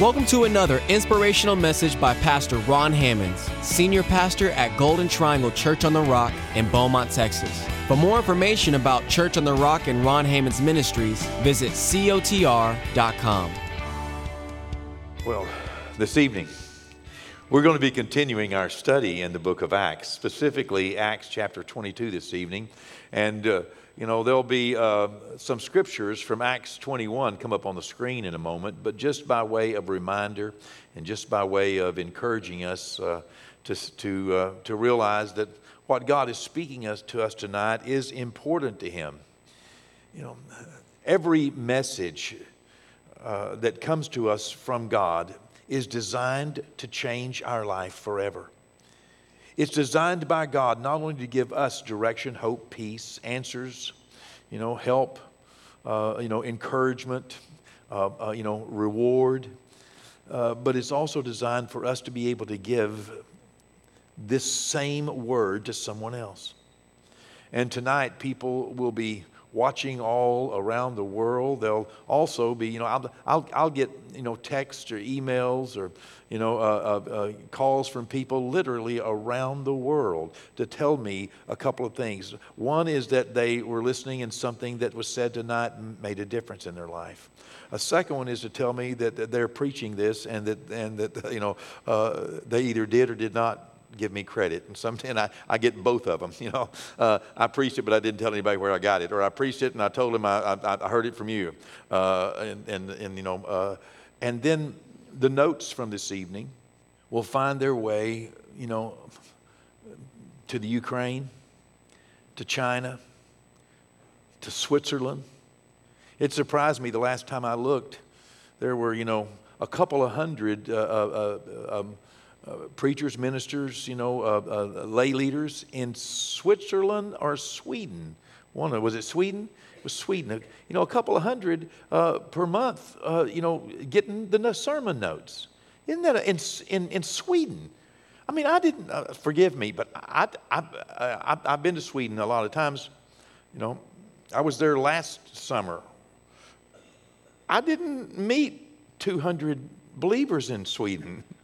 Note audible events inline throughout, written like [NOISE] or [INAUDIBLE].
Welcome to another inspirational message by Pastor Ron Hammonds, Senior Pastor at Golden Triangle Church on the Rock in Beaumont, Texas. For more information about Church on the Rock and Ron Hammonds Ministries, visit cotr.com. Well, this evening, we're going to be continuing our study in the book of Acts, specifically Acts chapter 22 this evening. And uh, you know, there'll be uh, some scriptures from Acts 21 come up on the screen in a moment, but just by way of reminder and just by way of encouraging us uh, to, to, uh, to realize that what God is speaking us, to us tonight is important to Him. You know, every message uh, that comes to us from God is designed to change our life forever. It's designed by God not only to give us direction, hope, peace, answers, you know, help, uh, you know, encouragement, uh, uh, you know, reward, uh, but it's also designed for us to be able to give this same word to someone else. And tonight, people will be watching all around the world. They'll also be, you know, I'll, I'll, I'll get, you know, texts or emails or, you know, uh, uh, uh, calls from people literally around the world to tell me a couple of things. One is that they were listening and something that was said tonight made a difference in their life. A second one is to tell me that, that they're preaching this and that, and that you know, uh, they either did or did not give me credit. And sometimes I, I get both of them. [LAUGHS] You know, uh, I preached it, but I didn't tell anybody where I got it. Or I preached it and I told them I, I, I heard it from you. Uh, and, and, and, you know, uh, and then the notes from this evening will find their way, you know, to the Ukraine, to China, to Switzerland. It surprised me the last time I looked, there were, you know, a couple of hundred uh, uh, uh um, preachers, ministers, you know, uh, uh, lay leaders in Switzerland or Sweden. One was it Sweden? It was Sweden. You know, a couple of hundred uh, per month. Uh, you know, getting the sermon notes. Isn't that a, in, in in Sweden? I mean, I didn't. Uh, forgive me, but I, I, I've been to Sweden a lot of times. You know, I was there last summer. I didn't meet 200 believers in Sweden. [LAUGHS]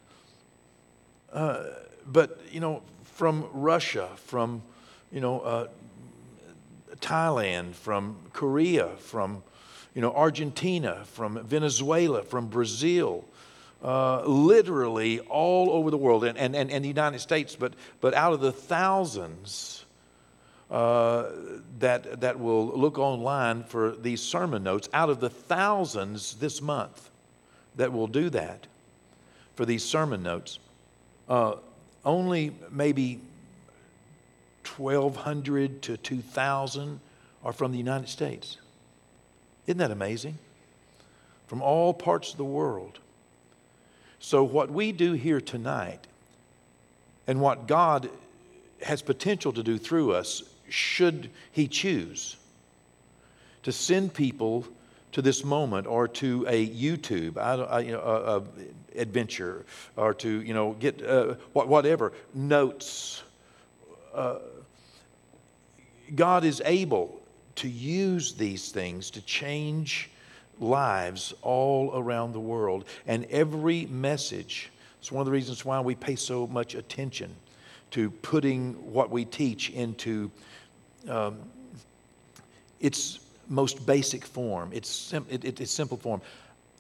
Uh, but, you know, from Russia, from, you know, uh, Thailand, from Korea, from, you know, Argentina, from Venezuela, from Brazil, uh, literally all over the world and, and, and, and the United States, but, but out of the thousands uh, that, that will look online for these sermon notes, out of the thousands this month that will do that for these sermon notes, uh, only maybe 1,200 to 2,000 are from the United States. Isn't that amazing? From all parts of the world. So, what we do here tonight and what God has potential to do through us, should He choose to send people to this moment or to a YouTube I, I, you know, a, a adventure or to you know get uh, whatever notes. Uh, God is able to use these things to change lives all around the world, and every message. It's one of the reasons why we pay so much attention to putting what we teach into um, its most basic form, its, sim- it, it, its simple form.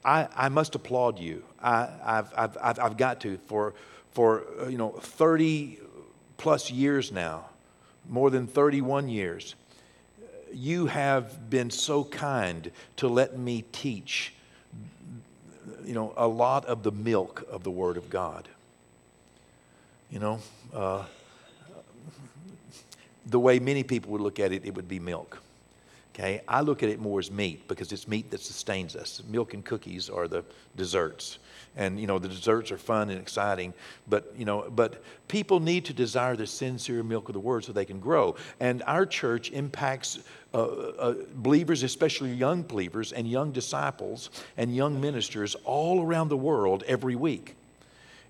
I, I must applaud you. I, have I've, I've, I've got to. For, for uh, you know, 30 plus years now, more than 31 years, you have been so kind to let me teach, you know, a lot of the milk of the Word of God. You know, uh, the way many people would look at it, it would be milk. Okay, I look at it more as meat because it's meat that sustains us. Milk and cookies are the desserts. And you know, the desserts are fun and exciting, but you know, but people need to desire the sincere milk of the word so they can grow. And our church impacts uh, uh, believers, especially young believers and young disciples and young ministers all around the world every week.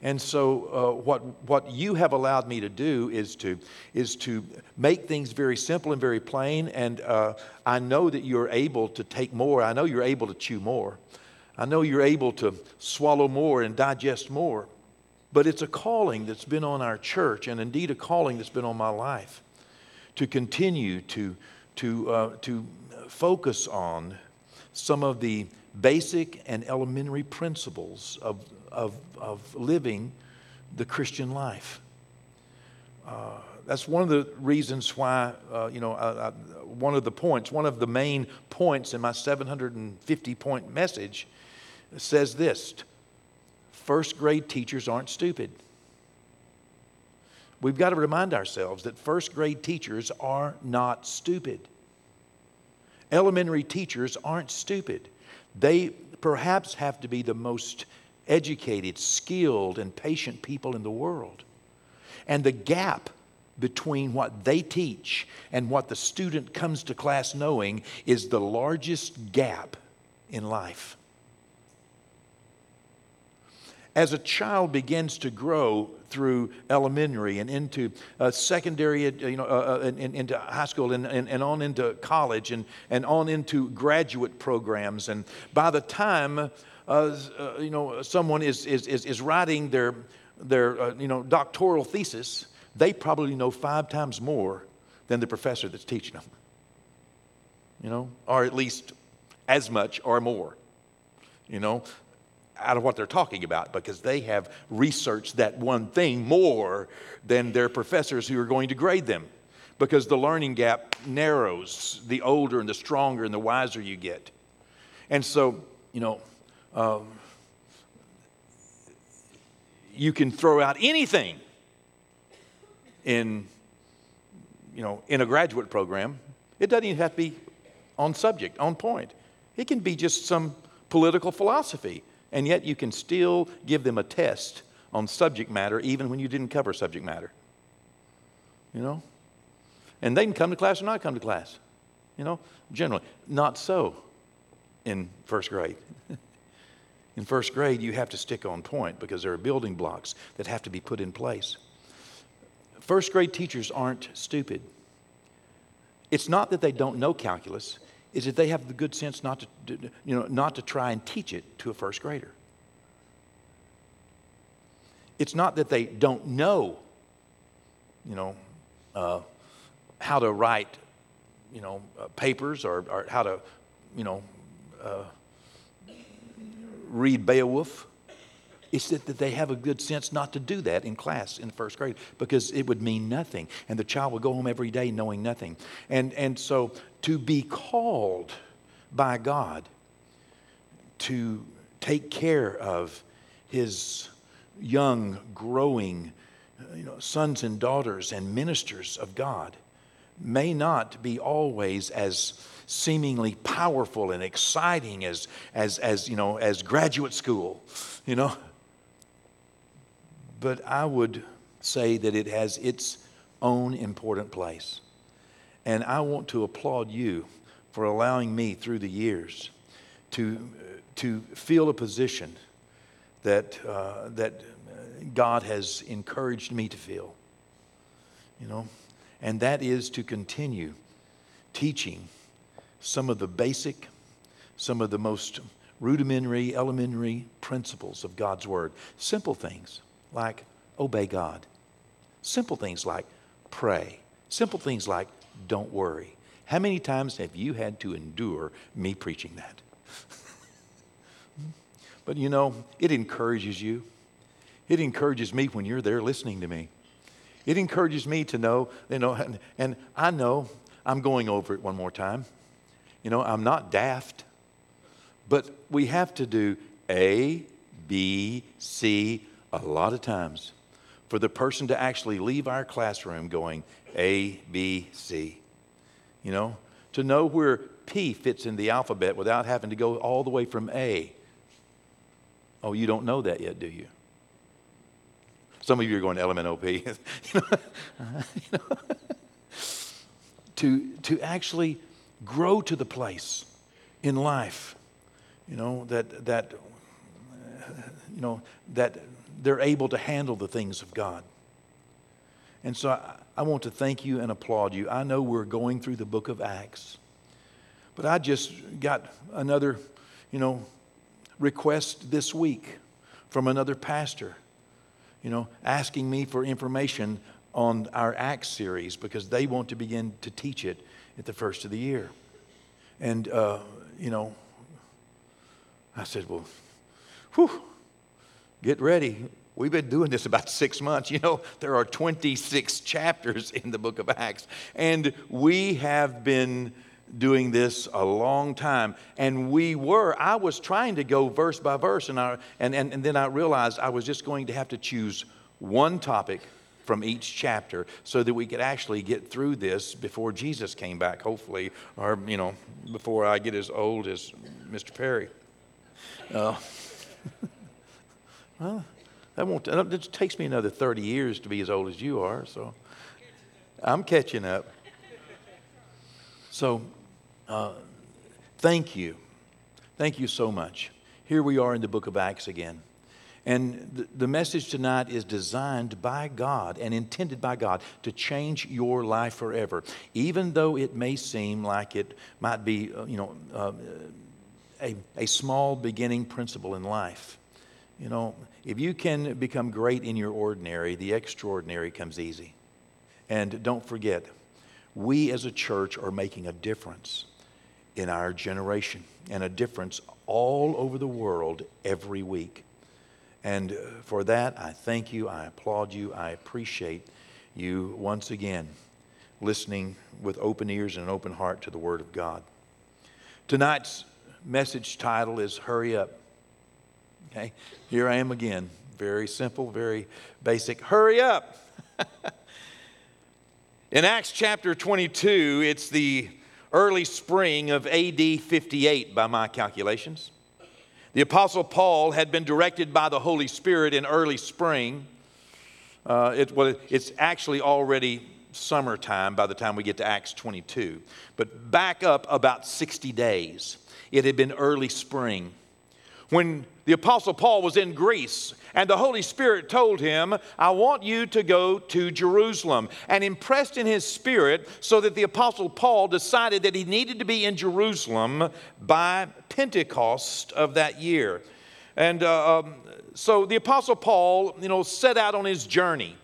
And so, uh, what, what you have allowed me to do is to, is to make things very simple and very plain. And uh, I know that you're able to take more. I know you're able to chew more. I know you're able to swallow more and digest more. But it's a calling that's been on our church, and indeed a calling that's been on my life to continue to, to, uh, to focus on some of the basic and elementary principles of, of, of living the Christian life. Uh, that's one of the reasons why, uh, you know, I, I, one of the points, one of the main points in my 750 point message says this first grade teachers aren't stupid. We've got to remind ourselves that first grade teachers are not stupid. Elementary teachers aren't stupid. They perhaps have to be the most educated, skilled, and patient people in the world. And the gap between what they teach and what the student comes to class knowing is the largest gap in life. As a child begins to grow through elementary and into uh, secondary, uh, you know, uh, uh, into high school and, and, and, on into college and, and on into graduate programs. And by the time, uh, uh, you know, someone is, is, is, is writing their, their you know, doctoral thesis, they probably know five times more than the professor that's teaching them. You know, or at least as much or more. You know, out of what they're talking about because they have researched that one thing more than their professors who are going to grade them because the learning gap narrows the older and the stronger and the wiser you get. And so, you know, um, you can throw out anything in, you know, in a graduate program. It doesn't even have to be on subject, on point. It can be just some political philosophy and yet you can still give them a test on subject matter even when you didn't cover subject matter. You know? And they can come to class or not come to class. You know, generally. Not so in first grade. [LAUGHS] in first grade, you have to stick on point because there are building blocks that have to be put in place. First grade teachers aren't stupid. It's not that they don't know calculus, is that they have the good sense not to, you know, not to try and teach it to a first grader. It's not that they don't know, you know, uh, how to write, you know, uh, papers or, or, how to, you know, uh, read Beowulf. It's that, that they have a good sense not to do that in class in the first grade because it would mean nothing. And the child would go home every day knowing nothing. And, and so to be called by God to take care of his young, growing uh, you know, sons and daughters and ministers of God may not be always as seemingly powerful and exciting as, as, as, you know, as graduate school, you know. But I would say that it has its own important place. And I want to applaud you for allowing me through the years to, to feel a position that, uh, that God has encouraged me to feel. You know, and that is to continue teaching some of the basic, some of the most rudimentary, elementary principles of God's Word. Simple things like obey God, simple things like pray, simple things like don't worry. How many times have you had to endure me preaching that? [LAUGHS] but you know, it encourages you. It encourages me when you're there listening to me. It encourages me to know, you know, and, and I know I'm going over it one more time. You know, I'm not daft, but we have to do A, B, C a lot of times for the person to actually leave our classroom going A, B, C. You know, to know where P fits in the alphabet without having to go all the way from A. Oh, you don't know that yet, do you? Some of you are going LMNOP. [LAUGHS] [LAUGHS] you know, to, to actually grow to the place in life, you know, that, that, you know, that they're able to handle the things of God. And so I, I, want to thank you and applaud you. I know we're going through the book of Acts, but I just got another, you know, request this week from another pastor, you know, asking me for information on our Acts series because they want to begin to teach it at the first of the year. And, uh, you know, I said, well, whew, get ready. We've been doing this about six months. You know, there are 26 chapters in the book of Acts, and we have been doing this a long time. And we were, I was trying to go verse by verse, and, I, and, and, and then I realized I was just going to have to choose one topic from each chapter so that we could actually get through this before Jesus came back, hopefully, or, you know, before I get as old as Mr. Perry. Uh, [LAUGHS] well, that won't, it takes me another 30 years to be as old as you are, so I'm catching up. So, uh, thank you. Thank you so much. Here we are in the book of Acts again. And the, the message tonight is designed by God and intended by God to change your life forever, even though it may seem like it might be, uh, you know, uh, a, a small beginning principle in life. You know, if you can become great in your ordinary, the extraordinary comes easy. And don't forget, we as a church are making a difference in our generation and a difference all over the world every week. And for that, I thank you, I applaud you, I appreciate you once again listening with open ears and an open heart to the Word of God. Tonight's message title is Hurry Up. Okay, here I am again. Very simple, very basic. Hurry up. [LAUGHS] In Acts chapter 22, it's the early spring of AD 58 by my calculations. The Apostle Paul had been directed by the Holy Spirit in early spring. Uh, it, well, it's actually already summertime by the time we get to Acts 22. But back up about 60 days. It had been early spring when the Apostle Paul was in Greece and the Holy Spirit told him, I want you to go to Jerusalem, and impressed in his spirit so that the Apostle Paul decided that he needed to be in Jerusalem by Pentecost of that year. And uh, um, so the Apostle Paul, you know, set out on his journey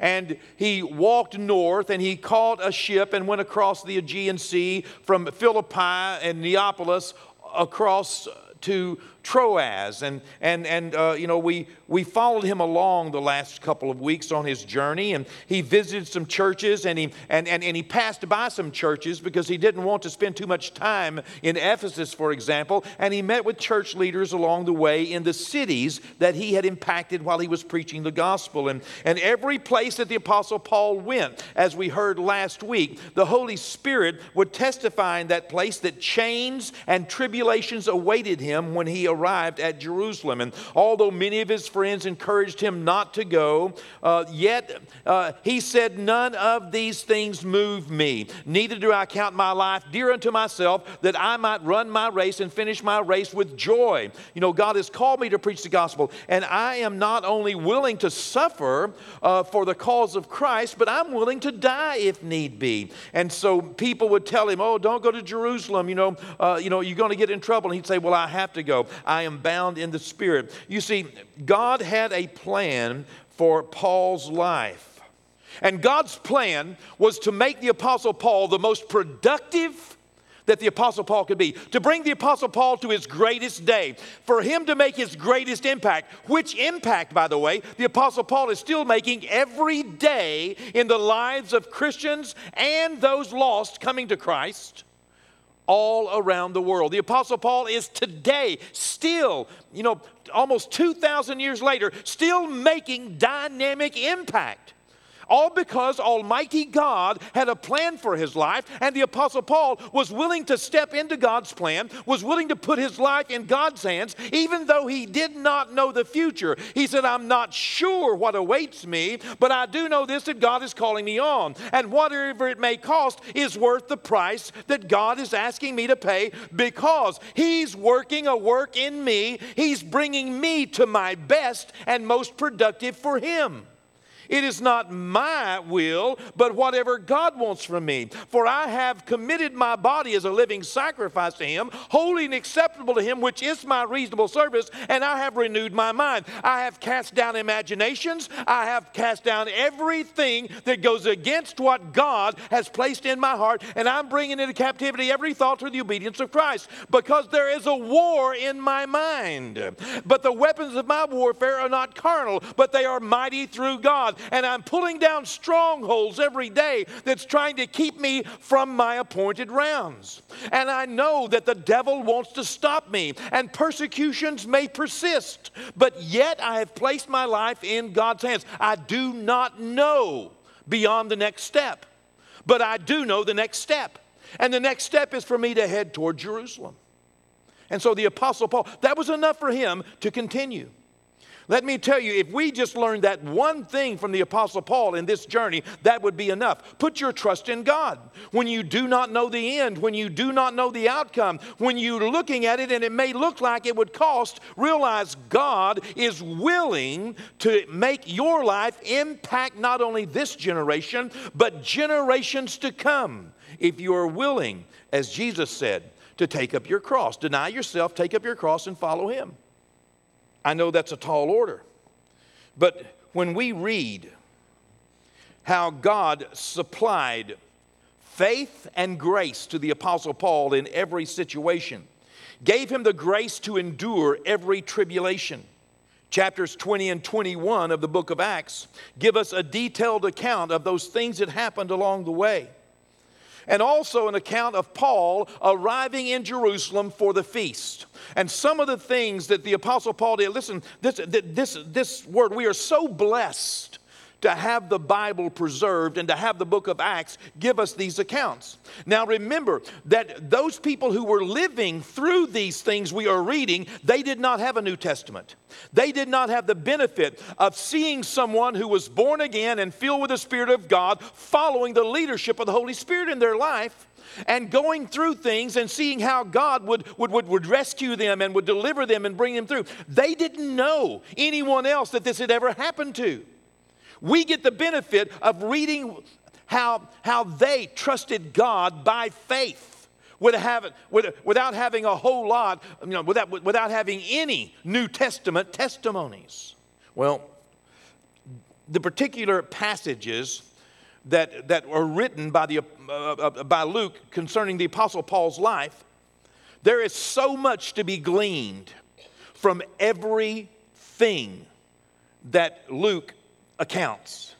and he walked north and he caught a ship and went across the Aegean Sea from Philippi and Neapolis across to Troas. And, and, and uh, you know, we, we followed him along the last couple of weeks on his journey, and he visited some churches and he, and, and, and he passed by some churches because he didn't want to spend too much time in Ephesus, for example. And he met with church leaders along the way in the cities that he had impacted while he was preaching the gospel. And, and every place that the Apostle Paul went, as we heard last week, the Holy Spirit would testify in that place that chains and tribulations awaited him when he arrived at Jerusalem. And although many of his friends encouraged him not to go, uh, yet uh, he said, None of these things move me. Neither do I count my life dear unto myself, that I might run my race and finish my race with joy. You know, God has called me to preach the gospel, and I am not only willing to suffer uh, for the cause of Christ, but I'm willing to die if need be. And so people would tell him, Oh, don't go to Jerusalem. You know, uh, you know, you're going to get in trouble. And he'd say, Well, I have to go. I am bound in the Spirit. You see, God had a plan for Paul's life. And God's plan was to make the Apostle Paul the most productive that the Apostle Paul could be, to bring the Apostle Paul to his greatest day, for him to make his greatest impact, which impact, by the way, the Apostle Paul is still making every day in the lives of Christians and those lost coming to Christ all around the world. The Apostle Paul is today still, you know, almost 2,000 years later, still making dynamic impact. All because Almighty God had a plan for his life, and the Apostle Paul was willing to step into God's plan, was willing to put his life in God's hands, even though he did not know the future. He said, I'm not sure what awaits me, but I do know this that God is calling me on. And whatever it may cost is worth the price that God is asking me to pay because he's working a work in me. He's bringing me to my best and most productive for him. It is not my will, but whatever God wants from me. For I have committed my body as a living sacrifice to Him, holy and acceptable to Him, which is my reasonable service, and I have renewed my mind. I have cast down imaginations, I have cast down everything that goes against what God has placed in my heart, and I'm bringing into captivity every thought to the obedience of Christ because there is a war in my mind. But the weapons of my warfare are not carnal, but they are mighty through God. And I'm pulling down strongholds every day that's trying to keep me from my appointed rounds. And I know that the devil wants to stop me, and persecutions may persist, but yet I have placed my life in God's hands. I do not know beyond the next step, but I do know the next step. And the next step is for me to head toward Jerusalem. And so the Apostle Paul, that was enough for him to continue. Let me tell you, if we just learned that one thing from the Apostle Paul in this journey, that would be enough. Put your trust in God. When you do not know the end, when you do not know the outcome, when you're looking at it and it may look like it would cost, realize God is willing to make your life impact not only this generation, but generations to come. If you are willing, as Jesus said, to take up your cross. Deny yourself, take up your cross, and follow Him. I know that's a tall order. But when we read how God supplied faith and grace to the Apostle Paul in every situation, gave him the grace to endure every tribulation. Chapters 20 and 21 of the book of Acts give us a detailed account of those things that happened along the way and also an account of Paul arriving in Jerusalem for the feast. And some of the things that the Apostle Paul did, listen, this, this, this word, we are so blessed to have the Bible preserved and to have the book of Acts give us these accounts. Now remember that those people who were living through these things we are reading, they did not have a New Testament. They did not have the benefit of seeing someone who was born again and filled with the Spirit of God following the leadership of the Holy Spirit in their life and going through things and seeing how God would, would, would, would rescue them and would deliver them and bring them through. They didn't know anyone else that this had ever happened to. We get the benefit of reading how, how they trusted God by faith without, having a whole lot, you know, without, without having any New Testament testimonies. Well, the particular passages that, that are written by, the, uh, uh, by Luke concerning the Apostle Paul's life, there is so much to be gleaned from everything that Luke accounts.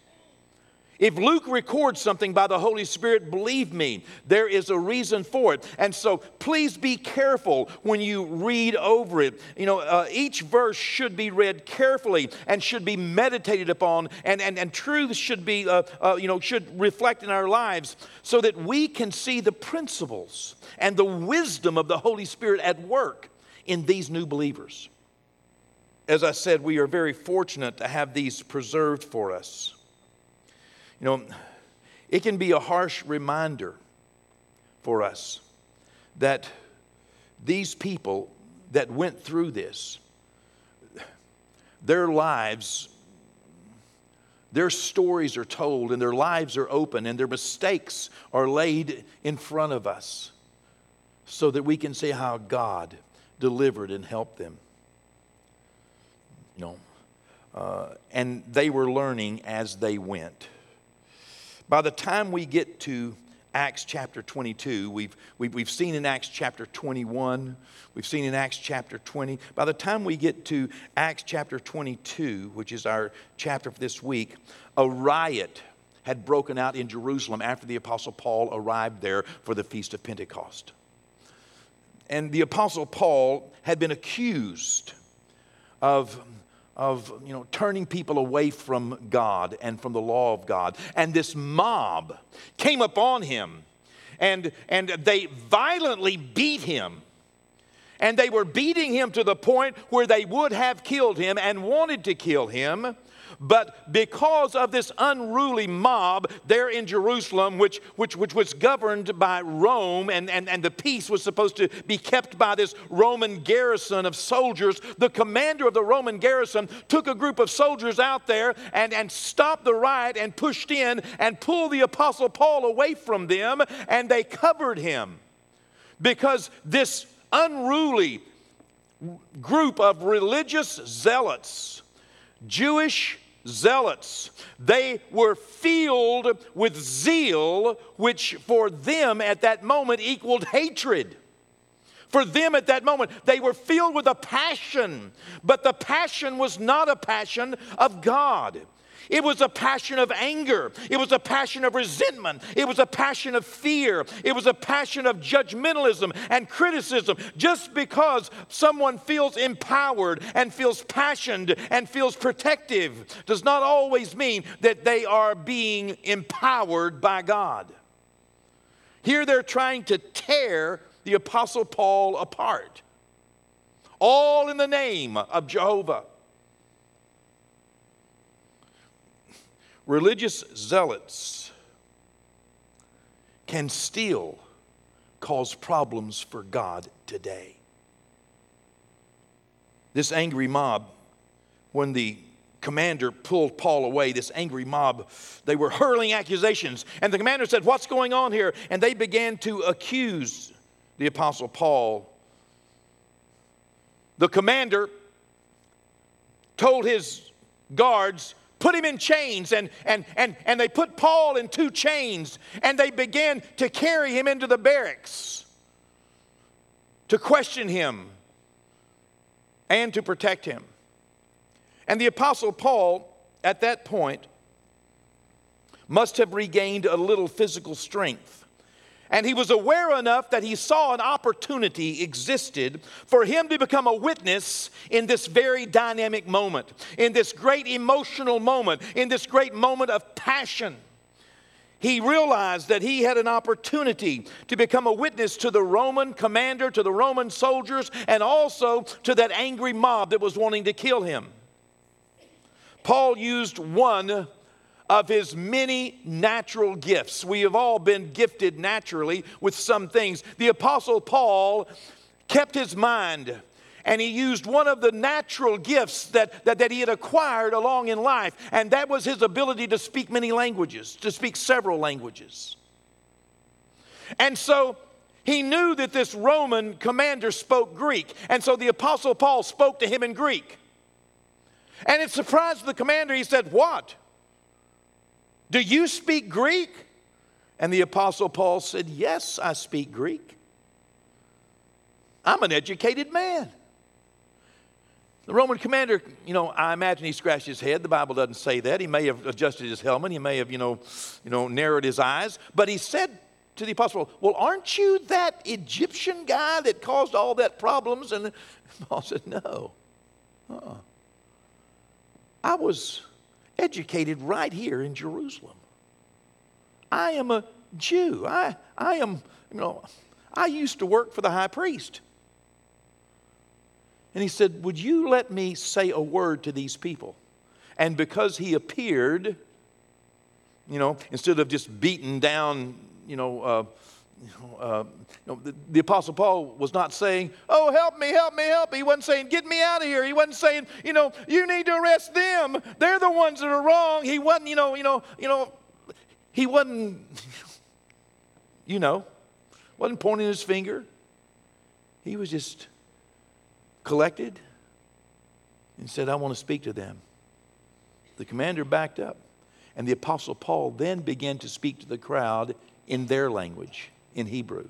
If Luke records something by the Holy Spirit, believe me, there is a reason for it. And so please be careful when you read over it. You know, uh, each verse should be read carefully and should be meditated upon, and, and, and truth should be, uh, uh, you know, should reflect in our lives so that we can see the principles and the wisdom of the Holy Spirit at work in these new believers as I said, we are very fortunate to have these preserved for us. You know, it can be a harsh reminder for us that these people that went through this, their lives, their stories are told, and their lives are open, and their mistakes are laid in front of us so that we can see how God delivered and helped them. You know, uh, and they were learning as they went. By the time we get to Acts chapter 22, we've, we've, we've seen in Acts chapter 21, we've seen in Acts chapter 20. By the time we get to Acts chapter 22, which is our chapter for this week, a riot had broken out in Jerusalem after the Apostle Paul arrived there for the Feast of Pentecost. And the Apostle Paul had been accused of of you know turning people away from God and from the law of God. And this mob came upon him and, and they violently beat him and they were beating him to the point where they would have killed him and wanted to kill him. But because of this unruly mob there in Jerusalem, which, which, which was governed by Rome, and, and, and the peace was supposed to be kept by this Roman garrison of soldiers, the commander of the Roman garrison took a group of soldiers out there and, and stopped the riot and pushed in and pulled the Apostle Paul away from them, and they covered him. Because this unruly group of religious zealots, Jewish zealots. They were filled with zeal, which for them at that moment equaled hatred. For them at that moment, they were filled with a passion, but the passion was not a passion of God. It was a passion of anger. It was a passion of resentment. It was a passion of fear. It was a passion of judgmentalism and criticism. Just because someone feels empowered and feels passionate and feels protective does not always mean that they are being empowered by God. Here they're trying to tear the Apostle Paul apart, all in the name of Jehovah. Religious zealots can still cause problems for God today. This angry mob, when the commander pulled Paul away, this angry mob, they were hurling accusations. And the commander said, What's going on here? And they began to accuse the apostle Paul. The commander told his guards, put him in chains and, and, and, and they put Paul in two chains and they began to carry him into the barracks to question him and to protect him. And the Apostle Paul, at that point, must have regained a little physical strength and he was aware enough that he saw an opportunity existed for him to become a witness in this very dynamic moment, in this great emotional moment, in this great moment of passion. He realized that he had an opportunity to become a witness to the Roman commander, to the Roman soldiers, and also to that angry mob that was wanting to kill him. Paul used one of his many natural gifts. We have all been gifted naturally with some things. The Apostle Paul kept his mind and he used one of the natural gifts that, that, that, he had acquired along in life, and that was his ability to speak many languages, to speak several languages. And so he knew that this Roman commander spoke Greek, and so the Apostle Paul spoke to him in Greek. And it surprised the commander. He said, What? Do you speak Greek? And the Apostle Paul said, Yes, I speak Greek. I'm an educated man. The Roman commander, you know, I imagine he scratched his head. The Bible doesn't say that. He may have adjusted his helmet. He may have, you know, you know, narrowed his eyes. But he said to the apostle, Well, aren't you that Egyptian guy that caused all that problems? And [LAUGHS] Paul said, No. Uh-uh. I was educated right here in Jerusalem. I am a Jew. I, I am, you know, I used to work for the high priest. And he said, Would you let me say a word to these people? And because he appeared, you know, instead of just beaten down, you know, uh, you know, uh, you know the, the, Apostle Paul was not saying, Oh, help me, help me, help me. He wasn't saying, Get me out of here. He wasn't saying, You know, you need to arrest them. They're the ones that are wrong. He wasn't, you know, you know, you know, he wasn't, [LAUGHS] you know, wasn't pointing his finger. He was just collected and said, I want to speak to them. The commander backed up, and the Apostle Paul then began to speak to the crowd in their language in Hebrew.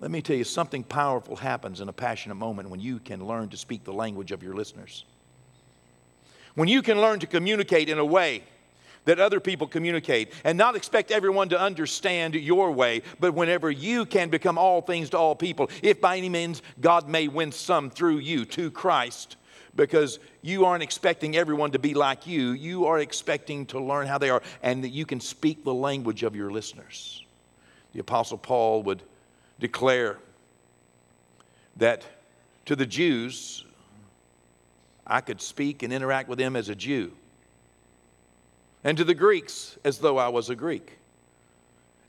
Let me tell you, something powerful happens in a passionate moment when you can learn to speak the language of your listeners. When you can learn to communicate in a way that other people communicate and not expect everyone to understand your way, but whenever you can become all things to all people, if by any means God may win some through you to Christ, because you aren't expecting everyone to be like you, you are expecting to learn how they are and that you can speak the language of your listeners. The Apostle Paul would declare that To the Jews, I could speak and interact with them as a Jew. And to the Greeks, as though I was a Greek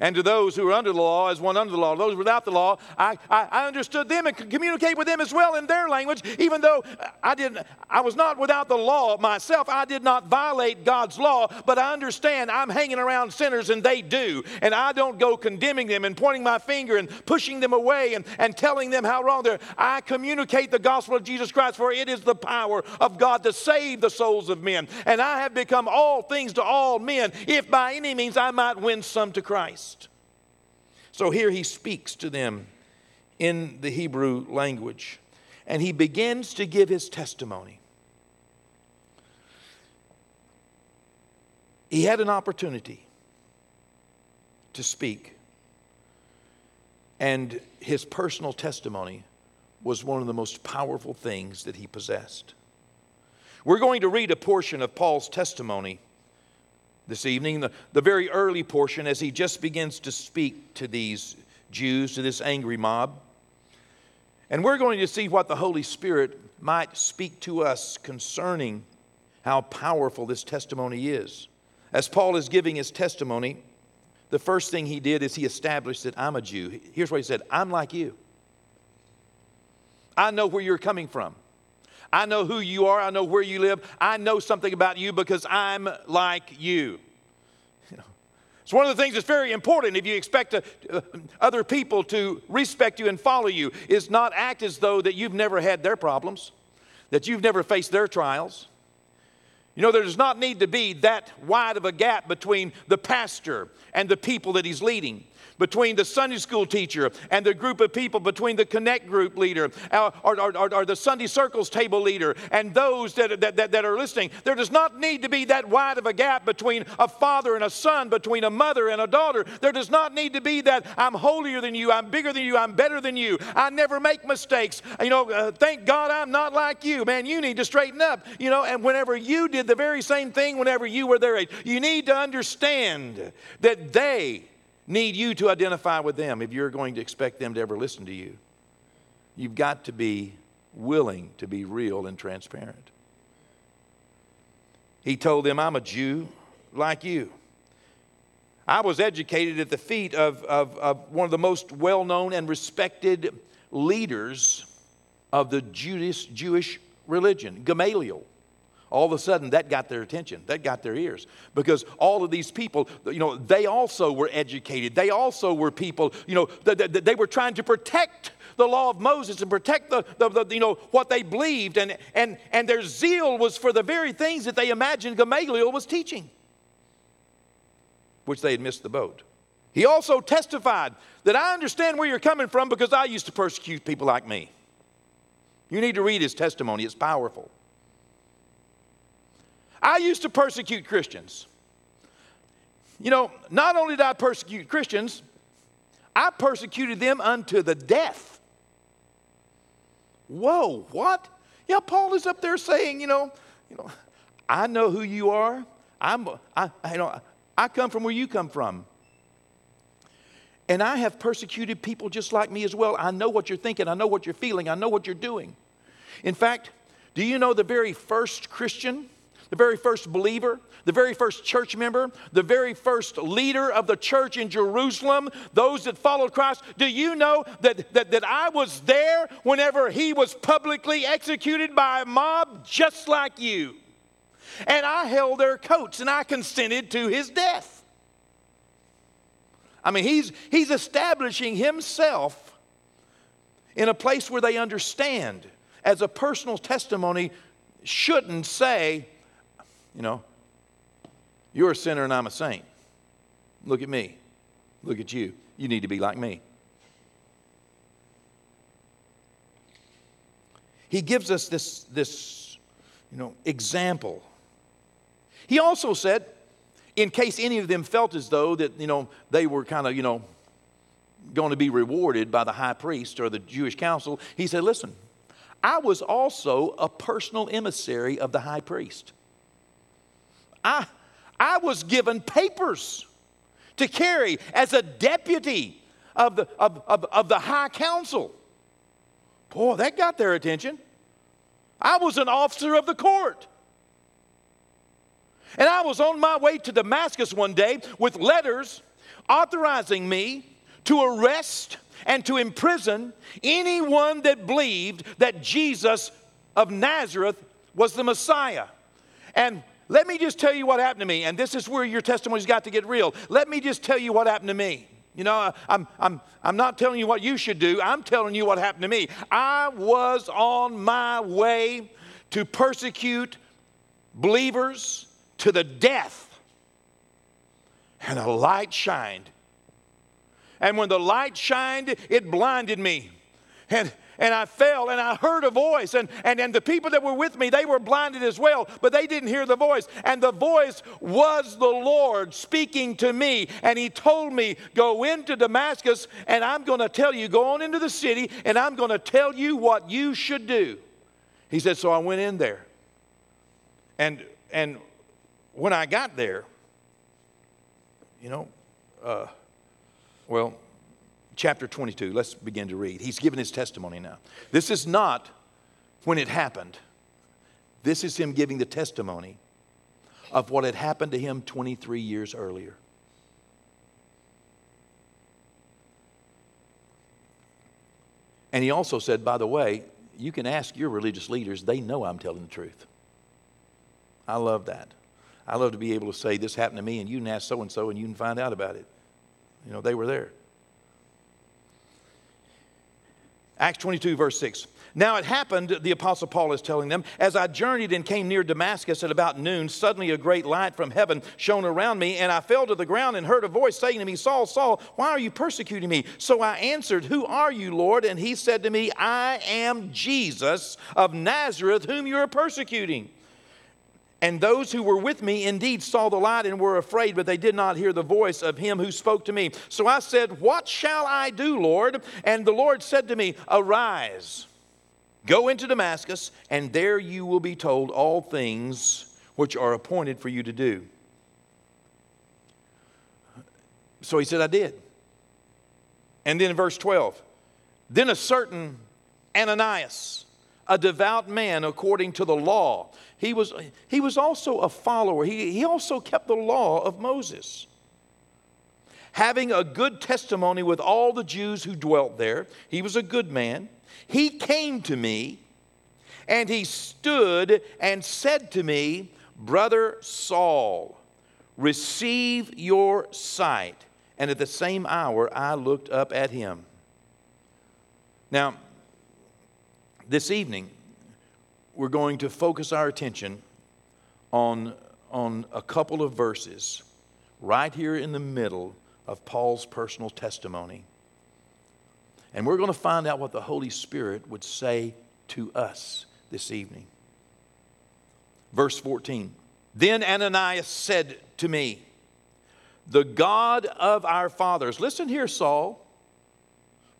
and to those who are under the law as one under the law. Those without the law, I, I, I, understood them and could communicate with them as well in their language, even though I didn't, I was not without the law myself. I did not violate God's law, but I understand I'm hanging around sinners and they do. And I don't go condemning them and pointing my finger and pushing them away and, and telling them how wrong they're. I communicate the gospel of Jesus Christ, for it is the power of God to save the souls of men. And I have become all things to all men, if by any means I might win some to Christ. So here he speaks to them in the Hebrew language, and he begins to give his testimony. He had an opportunity to speak, and his personal testimony was one of the most powerful things that he possessed. We're going to read a portion of Paul's testimony this evening, the, the very early portion, as he just begins to speak to these Jews, to this angry mob. And we're going to see what the Holy Spirit might speak to us concerning how powerful this testimony is. As Paul is giving his testimony, the first thing he did is he established that I'm a Jew. Here's what he said I'm like you. I know where you're coming from. I know who you are. I know where you live. I know something about you because I'm like you. [LAUGHS] It's one of the things that's very important if you expect to, uh, other people to respect you and follow you, is not act as though that you've never had their problems, that you've never faced their trials. You know, there does not need to be that wide of a gap between the pastor and the people that he's leading between the Sunday school teacher and the group of people, between the Connect group leader uh, or, or, or, or the Sunday Circles table leader and those that, that, that, that are listening. There does not need to be that wide of a gap between a father and a son, between a mother and a daughter. There does not need to be that I'm holier than you, I'm bigger than you, I'm better than you, I never make mistakes. You know, uh, thank God I'm not like you. Man, you need to straighten up. You know, and whenever you did the very same thing whenever you were their age, you need to understand that they need you to identify with them if you're going to expect them to ever listen to you. You've got to be willing to be real and transparent. He told them, I'm a Jew like you. I was educated at the feet of, of, of one of the most well known and respected leaders of the Jewish, Jewish religion, Gamaliel all of a sudden that got their attention that got their ears. Because all of these people you know they also were educated. They also were people you know that they were trying to protect the law of moses and protect the, the, the, you know what they believed. And and and their zeal was for the very things that they imagined gamaliel was teaching which they had missed the boat. He also testified that i understand where you're coming from because i used to persecute people like me. You need to read his testimony. It's powerful I used to persecute Christians. You know, not only did I persecute Christians, I persecuted them unto the death. Whoa, what? Yeah, Paul is up there saying, you know, you know, I know who you are. I'm, I, you know, I come from where you come from. And I have persecuted people just like me as well. I know what you're thinking. I know what you're feeling. I know what you're doing. In fact, do you know the very first Christian the very first believer, the very first church member, the very first leader of the church in Jerusalem, those that followed Christ. Do you know that, that, that I was there whenever he was publicly executed by a mob just like you? And I held their coats and I consented to his death. I mean, he's, he's establishing himself in a place where they understand as a personal testimony shouldn't say, you know, you're a sinner and I'm a saint. Look at me. Look at you. You need to be like me. He gives us this, this you know, example. He also said, in case any of them felt as though that, you know, they were kind of, you know, going to be rewarded by the high priest or the Jewish council, he said, listen, I was also a personal emissary of the high priest. I, I was given papers to carry as a deputy of the, of, of, of the high council. Boy, that got their attention. I was an officer of the court. And I was on my way to Damascus one day with letters authorizing me to arrest and to imprison anyone that believed that Jesus of Nazareth was the Messiah. And let me just tell you what happened to me, and this is where your testimony's got to get real. Let me just tell you what happened to me. You know, I'm, I'm, I'm not telling you what you should do, I'm telling you what happened to me. I was on my way to persecute believers to the death, and a light shined. And when the light shined, it blinded me. And and I fell and I heard a voice. And, and, and the people that were with me, they were blinded as well, but they didn't hear the voice. And the voice was the Lord speaking to me. And He told me, Go into Damascus, and I'm going to tell you, go on into the city, and I'm going to tell you what you should do. He said, So I went in there. And, and when I got there, you know, uh, well, chapter 22. Let's begin to read. He's given his testimony now. This is not when it happened, this is him giving the testimony of what had happened to him 23 years earlier. And he also said, by the way, you can ask your religious leaders, they know I'm telling the truth. I love that. I love to be able to say, This happened to me, and you can ask so and so, and you can find out about it. You know, they were there. Acts 22, verse 6. Now it happened, the Apostle Paul is telling them, as I journeyed and came near Damascus at about noon, suddenly a great light from heaven shone around me, and I fell to the ground and heard a voice saying to me, Saul, Saul, why are you persecuting me? So I answered, Who are you, Lord? And he said to me, I am Jesus of Nazareth, whom you are persecuting. And those who were with me indeed saw the light and were afraid, but they did not hear the voice of him who spoke to me. So I said, What shall I do, Lord? And the Lord said to me, Arise, go into Damascus, and there you will be told all things which are appointed for you to do. So he said, I did. And then in verse 12, then a certain Ananias, a devout man according to the law. He was, he was also a follower. He, he also kept the law of Moses. Having a good testimony with all the Jews who dwelt there, he was a good man. He came to me and he stood and said to me, Brother Saul, receive your sight. And at the same hour, I looked up at him. Now, this evening, we're going to focus our attention on, on a couple of verses right here in the middle of Paul's personal testimony. And we're going to find out what the Holy Spirit would say to us this evening. Verse 14 Then Ananias said to me, The God of our fathers, listen here, Saul.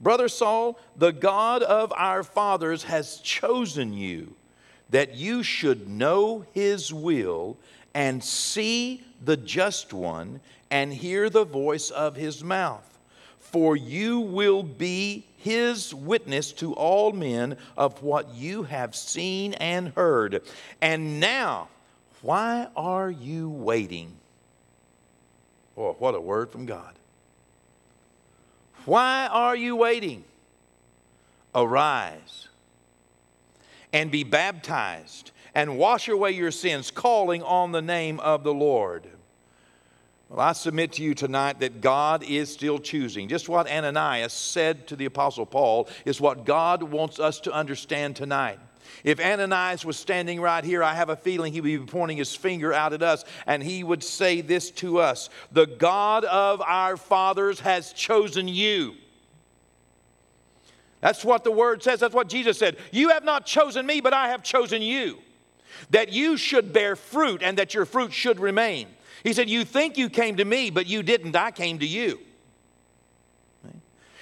Brother Saul, the God of our fathers has chosen you that you should know his will and see the just one and hear the voice of his mouth. For you will be his witness to all men of what you have seen and heard. And now, why are you waiting? Oh, what a word from God. Why are you waiting? Arise and be baptized and wash away your sins, calling on the name of the Lord. Well, I submit to you tonight that God is still choosing. Just what Ananias said to the Apostle Paul is what God wants us to understand tonight. If Ananias was standing right here, I have a feeling he would be pointing his finger out at us and he would say this to us The God of our fathers has chosen you. That's what the word says. That's what Jesus said. You have not chosen me, but I have chosen you. That you should bear fruit and that your fruit should remain. He said, You think you came to me, but you didn't. I came to you.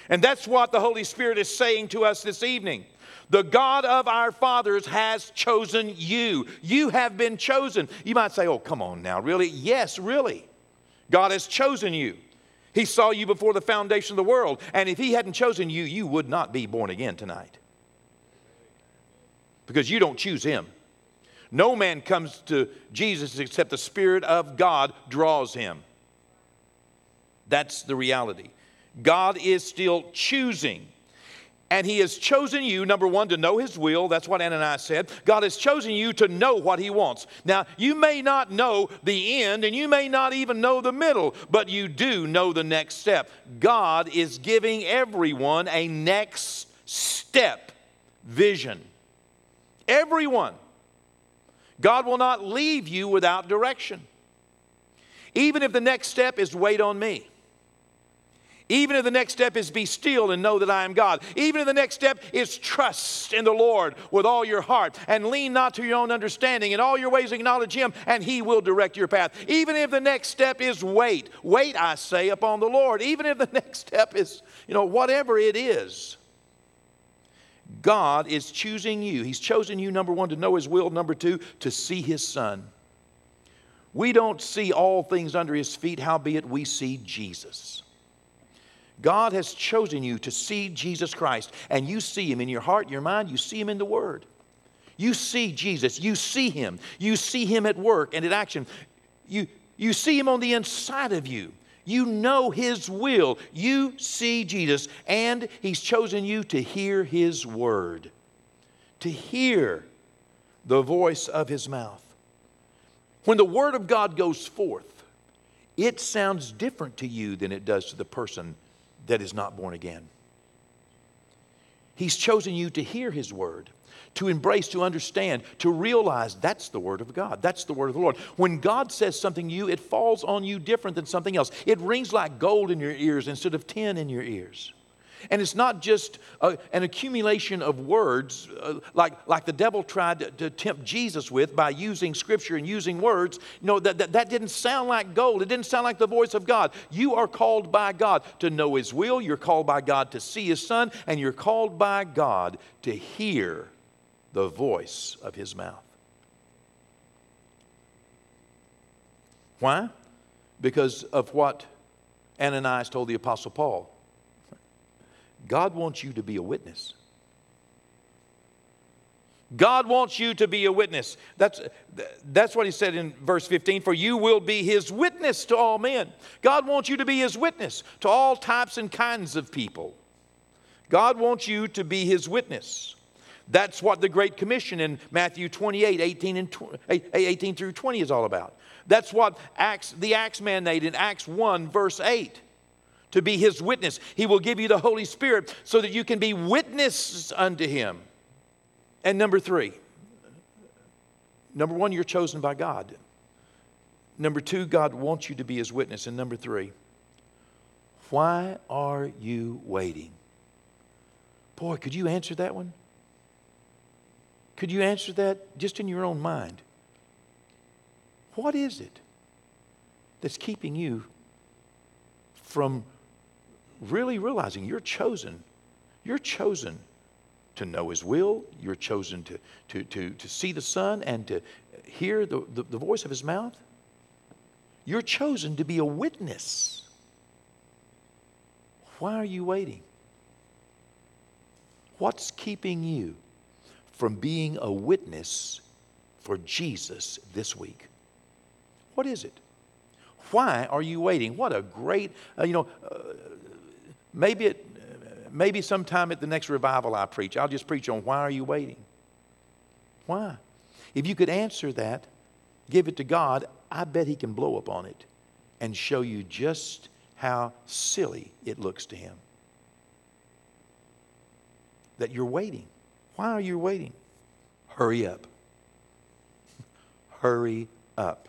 And that's what the Holy Spirit is saying to us this evening. The God of our fathers has chosen you. You have been chosen. You might say, oh, come on now, really? Yes, really. God has chosen you. He saw you before the foundation of the world. And if He hadn't chosen you, you would not be born again tonight. because you don't choose him. No man comes to Jesus except the Spirit of God draws him. That's the reality. God is still choosing. And he has chosen you, number one, to know his will. That's what Ananias said. God has chosen you to know what he wants. Now, you may not know the end and you may not even know the middle, but you do know the next step. God is giving everyone a next step vision. Everyone. God will not leave you without direction. Even if the next step is wait on me. Even if the next step is be still and know that I am God. Even if the next step is trust in the Lord with all your heart and lean not to your own understanding. In all your ways acknowledge Him and He will direct your path. Even if the next step is wait. Wait, I say, upon the Lord. Even if the [LAUGHS] next step is, you know, whatever it is. God is choosing you. He's chosen you, number one, to know His will, number two, to see His Son. We don't see all things under His feet, howbeit we see Jesus. God has chosen you to see Jesus Christ, and you see him in your heart, your mind, you see him in the Word. You see Jesus, you see him, you see him at work and at action. You, you see him on the inside of you. You know his will. You see Jesus, and he's chosen you to hear his word, to hear the voice of his mouth. When the word of God goes forth, it sounds different to you than it does to the person that is not born again. He's chosen you to hear His word, to embrace, to understand, to realize that's the word of God. That's the word of the Lord. When God says something to you, it falls on you different than something else. It rings like gold in your ears instead of tin in your ears. And it's not just a, an accumulation of words uh, like, like the devil tried to, to, tempt Jesus with by using scripture and using words. Know, that, that, that didn't sound like gold. It didn't sound like the voice of God. You are called by God to know His will. You're called by God to see His Son. And you're called by God to hear the voice of His mouth. Why? Because of what Ananias told the Apostle Paul. God wants you to be a witness. God wants you to be a witness. That's, that's what he said in verse 15 for you will be his witness to all men. God wants you to be his witness to all types and kinds of people. God wants you to be his witness. That's what the Great Commission in Matthew 28 18, and 18 through 20 is all about. That's what Acts, the Acts mandate in Acts 1, verse 8 to be his witness. He will give you the Holy Spirit so that you can be witnesses unto him. And number three, number one, you're chosen by God. Number two, God wants you to be his witness. And number three, why are you waiting? Boy, could you answer that one? Could you answer that just in your own mind? What is it that's keeping you from really realizing you're chosen. You're chosen to know His will. You're chosen to, to, to, to see the Son and to hear the, the, the voice of His mouth. You're chosen to be a witness. Why are you waiting? What's keeping you from being a witness for Jesus this week? What is it? Why are you waiting? What a great, uh, you know, uh, Maybe, it, maybe sometime at the next revival I preach, I'll just preach on why are you waiting? Why? If you could answer that, give it to God, I bet He can blow up on it and show you just how silly it looks to Him. That you're waiting. Why are you waiting? Hurry up. [LAUGHS] Hurry up.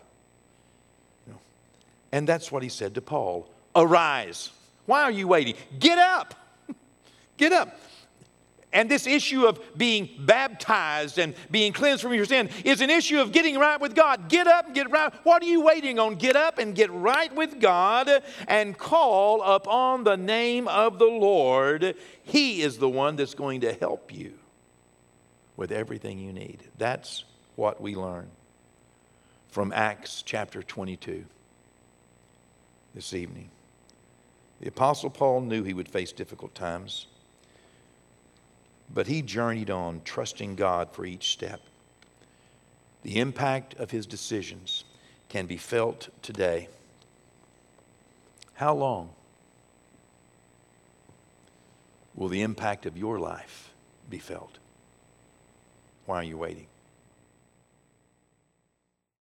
And that's what He said to Paul Arise. Why are you waiting? Get up. [LAUGHS] Get up. And this issue of being baptized and being cleansed from your sin is an issue of getting right with God. Get up and get right. What are you waiting on? Get up and get right with God and call upon the name of the Lord. He is the one that's going to help you with everything you need. That's what we learn from Acts chapter 22 this evening. The Apostle Paul knew he would face difficult times. but he journeyed on, trusting God for each step. The impact of his decisions can be felt today. How long will the impact of your life be felt? Why are you waiting?